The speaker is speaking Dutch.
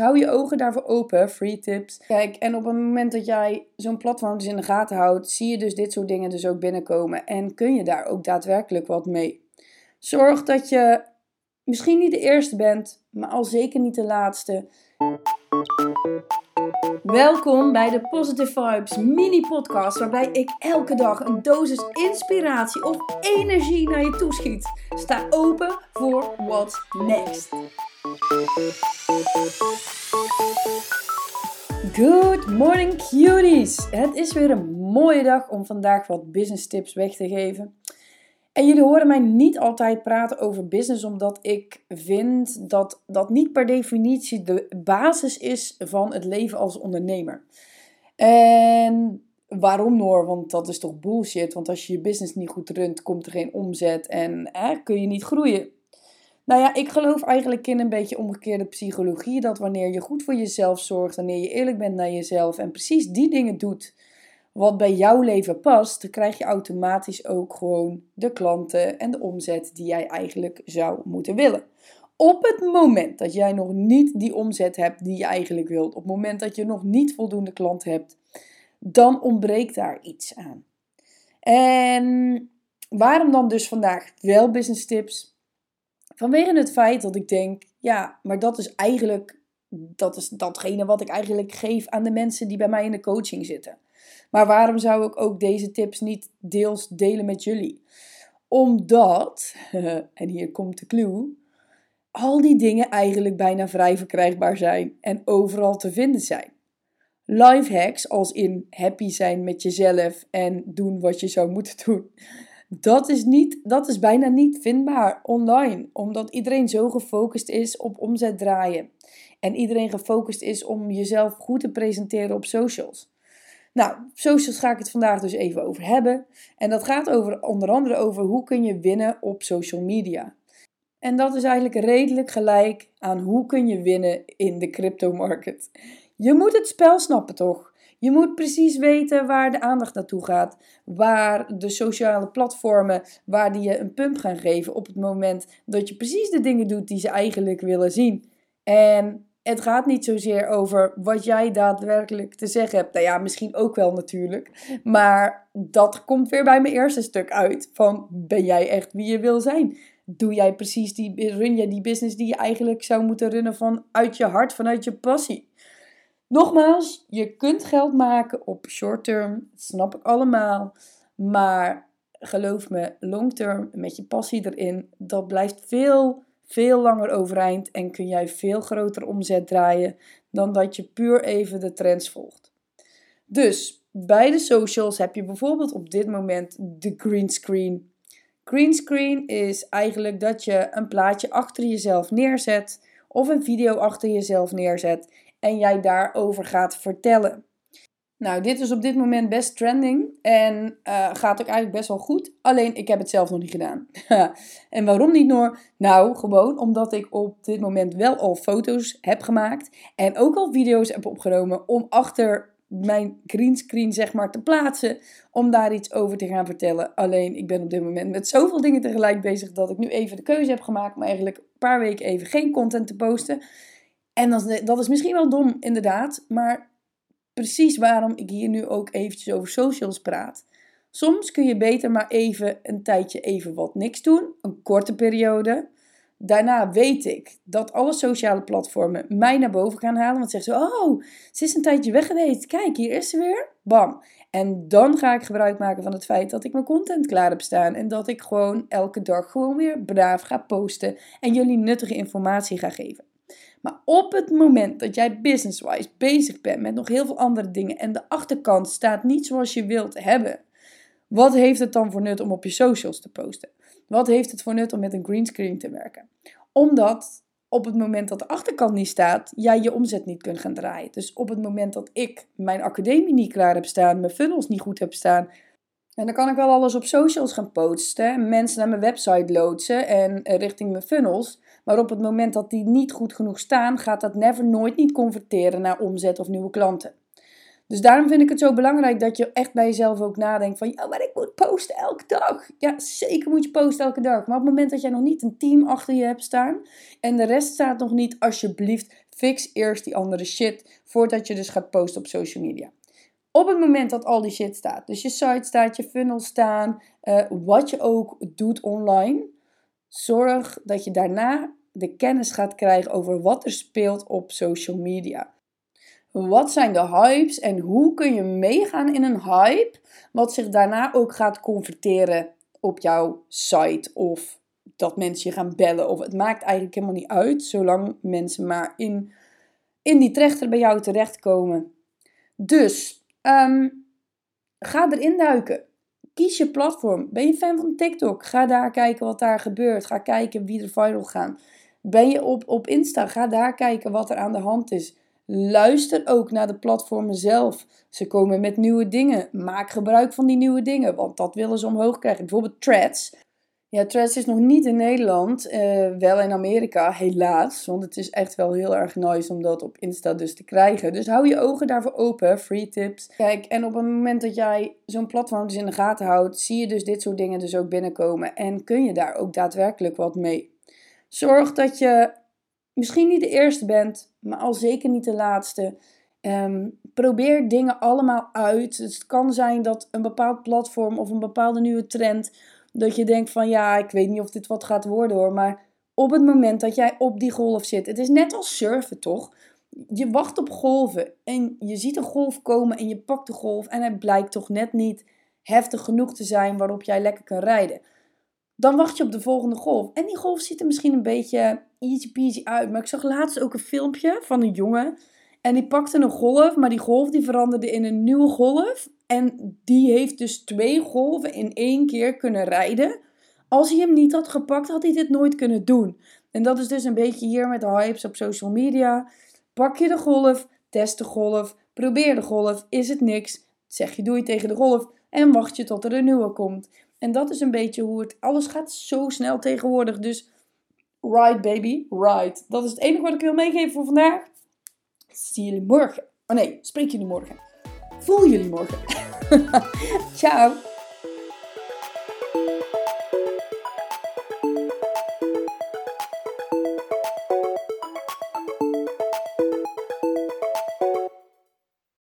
Hou je ogen daarvoor open, free tips. Kijk, en op het moment dat jij zo'n platform dus in de gaten houdt, zie je dus dit soort dingen dus ook binnenkomen. En kun je daar ook daadwerkelijk wat mee. Zorg dat je misschien niet de eerste bent, maar al zeker niet de laatste. Welkom bij de Positive Vibes mini podcast, waarbij ik elke dag een dosis inspiratie of energie naar je toeschiet. Sta open voor what's next. Good morning cuties! Het is weer een mooie dag om vandaag wat business tips weg te geven. En jullie horen mij niet altijd praten over business, omdat ik vind dat dat niet per definitie de basis is van het leven als ondernemer. En waarom Noor? Want dat is toch bullshit? Want als je je business niet goed runt, komt er geen omzet en kun je niet groeien. Nou ja, ik geloof eigenlijk in een beetje omgekeerde psychologie. Dat wanneer je goed voor jezelf zorgt, wanneer je eerlijk bent naar jezelf en precies die dingen doet wat bij jouw leven past, dan krijg je automatisch ook gewoon de klanten en de omzet die jij eigenlijk zou moeten willen. Op het moment dat jij nog niet die omzet hebt die je eigenlijk wilt, op het moment dat je nog niet voldoende klanten hebt, dan ontbreekt daar iets aan. En waarom dan dus vandaag wel business tips? Vanwege het feit dat ik denk, ja, maar dat is eigenlijk, dat is datgene wat ik eigenlijk geef aan de mensen die bij mij in de coaching zitten. Maar waarom zou ik ook deze tips niet deels delen met jullie? Omdat, en hier komt de clue, al die dingen eigenlijk bijna vrij verkrijgbaar zijn en overal te vinden zijn. Life hacks als in happy zijn met jezelf en doen wat je zou moeten doen dat is, niet, dat is bijna niet vindbaar online, omdat iedereen zo gefocust is op omzet draaien. En iedereen gefocust is om jezelf goed te presenteren op socials. Nou, socials ga ik het vandaag dus even over hebben. En dat gaat over, onder andere over hoe kun je winnen op social media. En dat is eigenlijk redelijk gelijk aan hoe kun je winnen in de crypto market. Je moet het spel snappen toch? Je moet precies weten waar de aandacht naartoe gaat. Waar de sociale platformen, waar die je een pump gaan geven op het moment dat je precies de dingen doet die ze eigenlijk willen zien. En het gaat niet zozeer over wat jij daadwerkelijk te zeggen hebt. Nou ja, misschien ook wel natuurlijk. Maar dat komt weer bij mijn eerste stuk uit. Van ben jij echt wie je wil zijn? Doe jij precies die, run je die business die je eigenlijk zou moeten runnen vanuit je hart, vanuit je passie? Nogmaals, je kunt geld maken op short term, dat snap ik allemaal. Maar geloof me, long term, met je passie erin, dat blijft veel, veel langer overeind. En kun jij veel groter omzet draaien dan dat je puur even de trends volgt. Dus bij de socials heb je bijvoorbeeld op dit moment de green screen. Green screen is eigenlijk dat je een plaatje achter jezelf neerzet of een video achter jezelf neerzet en jij daarover gaat vertellen. Nou, dit is op dit moment best trending en uh, gaat ook eigenlijk best wel goed. Alleen ik heb het zelf nog niet gedaan. en waarom niet, Noor? Nou, gewoon omdat ik op dit moment wel al foto's heb gemaakt en ook al video's heb opgenomen om achter mijn greenscreen zeg maar te plaatsen om daar iets over te gaan vertellen. Alleen ik ben op dit moment met zoveel dingen tegelijk bezig dat ik nu even de keuze heb gemaakt om eigenlijk een paar weken even geen content te posten. En dat, dat is misschien wel dom, inderdaad, maar precies waarom ik hier nu ook eventjes over socials praat. Soms kun je beter maar even een tijdje even wat niks doen, een korte periode. Daarna weet ik dat alle sociale platformen mij naar boven gaan halen. Want zeggen ze, oh, ze is een tijdje weg geweest. Kijk, hier is ze weer. Bam. En dan ga ik gebruik maken van het feit dat ik mijn content klaar heb staan. En dat ik gewoon elke dag gewoon weer braaf ga posten. En jullie nuttige informatie ga geven. Maar op het moment dat jij business-wise bezig bent met nog heel veel andere dingen en de achterkant staat niet zoals je wilt hebben, wat heeft het dan voor nut om op je socials te posten? Wat heeft het voor nut om met een greenscreen te werken? Omdat op het moment dat de achterkant niet staat, jij je omzet niet kunt gaan draaien. Dus op het moment dat ik mijn academie niet klaar heb staan, mijn funnels niet goed heb staan, en dan kan ik wel alles op socials gaan posten, mensen naar mijn website loodsen en eh, richting mijn funnels. Maar op het moment dat die niet goed genoeg staan, gaat dat never nooit niet converteren naar omzet of nieuwe klanten. Dus daarom vind ik het zo belangrijk dat je echt bij jezelf ook nadenkt van, ja, maar ik moet posten elke dag. Ja, zeker moet je posten elke dag. Maar op het moment dat jij nog niet een team achter je hebt staan en de rest staat nog niet, alsjeblieft, fix eerst die andere shit voordat je dus gaat posten op social media. Op het moment dat al die shit staat, dus je site staat, je funnel staan, uh, wat je ook doet online, zorg dat je daarna de kennis gaat krijgen over wat er speelt op social media. Wat zijn de hypes en hoe kun je meegaan in een hype, wat zich daarna ook gaat converteren op jouw site of dat mensen je gaan bellen. Of het maakt eigenlijk helemaal niet uit, zolang mensen maar in, in die trechter bij jou terechtkomen. Dus um, ga erin duiken. Kies je platform. Ben je fan van TikTok? Ga daar kijken wat daar gebeurt. Ga kijken wie er viral gaan. Ben je op, op Insta? Ga daar kijken wat er aan de hand is. Luister ook naar de platformen zelf. Ze komen met nieuwe dingen. Maak gebruik van die nieuwe dingen, want dat willen ze omhoog krijgen. Bijvoorbeeld threads. Ja, Threads is nog niet in Nederland, uh, wel in Amerika, helaas. Want het is echt wel heel erg nice om dat op Insta dus te krijgen. Dus hou je ogen daarvoor open, free tips. Kijk, en op het moment dat jij zo'n platform dus in de gaten houdt, zie je dus dit soort dingen dus ook binnenkomen. En kun je daar ook daadwerkelijk wat mee. Zorg dat je misschien niet de eerste bent, maar al zeker niet de laatste. Um, probeer dingen allemaal uit. het kan zijn dat een bepaald platform of een bepaalde nieuwe trend dat je denkt van ja, ik weet niet of dit wat gaat worden hoor. Maar op het moment dat jij op die golf zit. Het is net als surfen toch? Je wacht op golven en je ziet een golf komen en je pakt de golf. En het blijkt toch net niet heftig genoeg te zijn waarop jij lekker kan rijden. Dan wacht je op de volgende golf. En die golf ziet er misschien een beetje easy peasy uit. Maar ik zag laatst ook een filmpje van een jongen. En die pakte een golf, maar die golf die veranderde in een nieuwe golf. En die heeft dus twee golven in één keer kunnen rijden. Als hij hem niet had gepakt, had hij dit nooit kunnen doen. En dat is dus een beetje hier met de hypes op social media. Pak je de golf, test de golf, probeer de golf. Is het niks? Zeg je doei tegen de golf en wacht je tot er een nieuwe komt. En dat is een beetje hoe het. Alles gaat zo snel tegenwoordig. Dus ride, baby, ride. Dat is het enige wat ik wil meegeven voor vandaag. Zie jullie morgen. Oh nee, spreek jullie morgen. Voel jullie morgen. Ciao.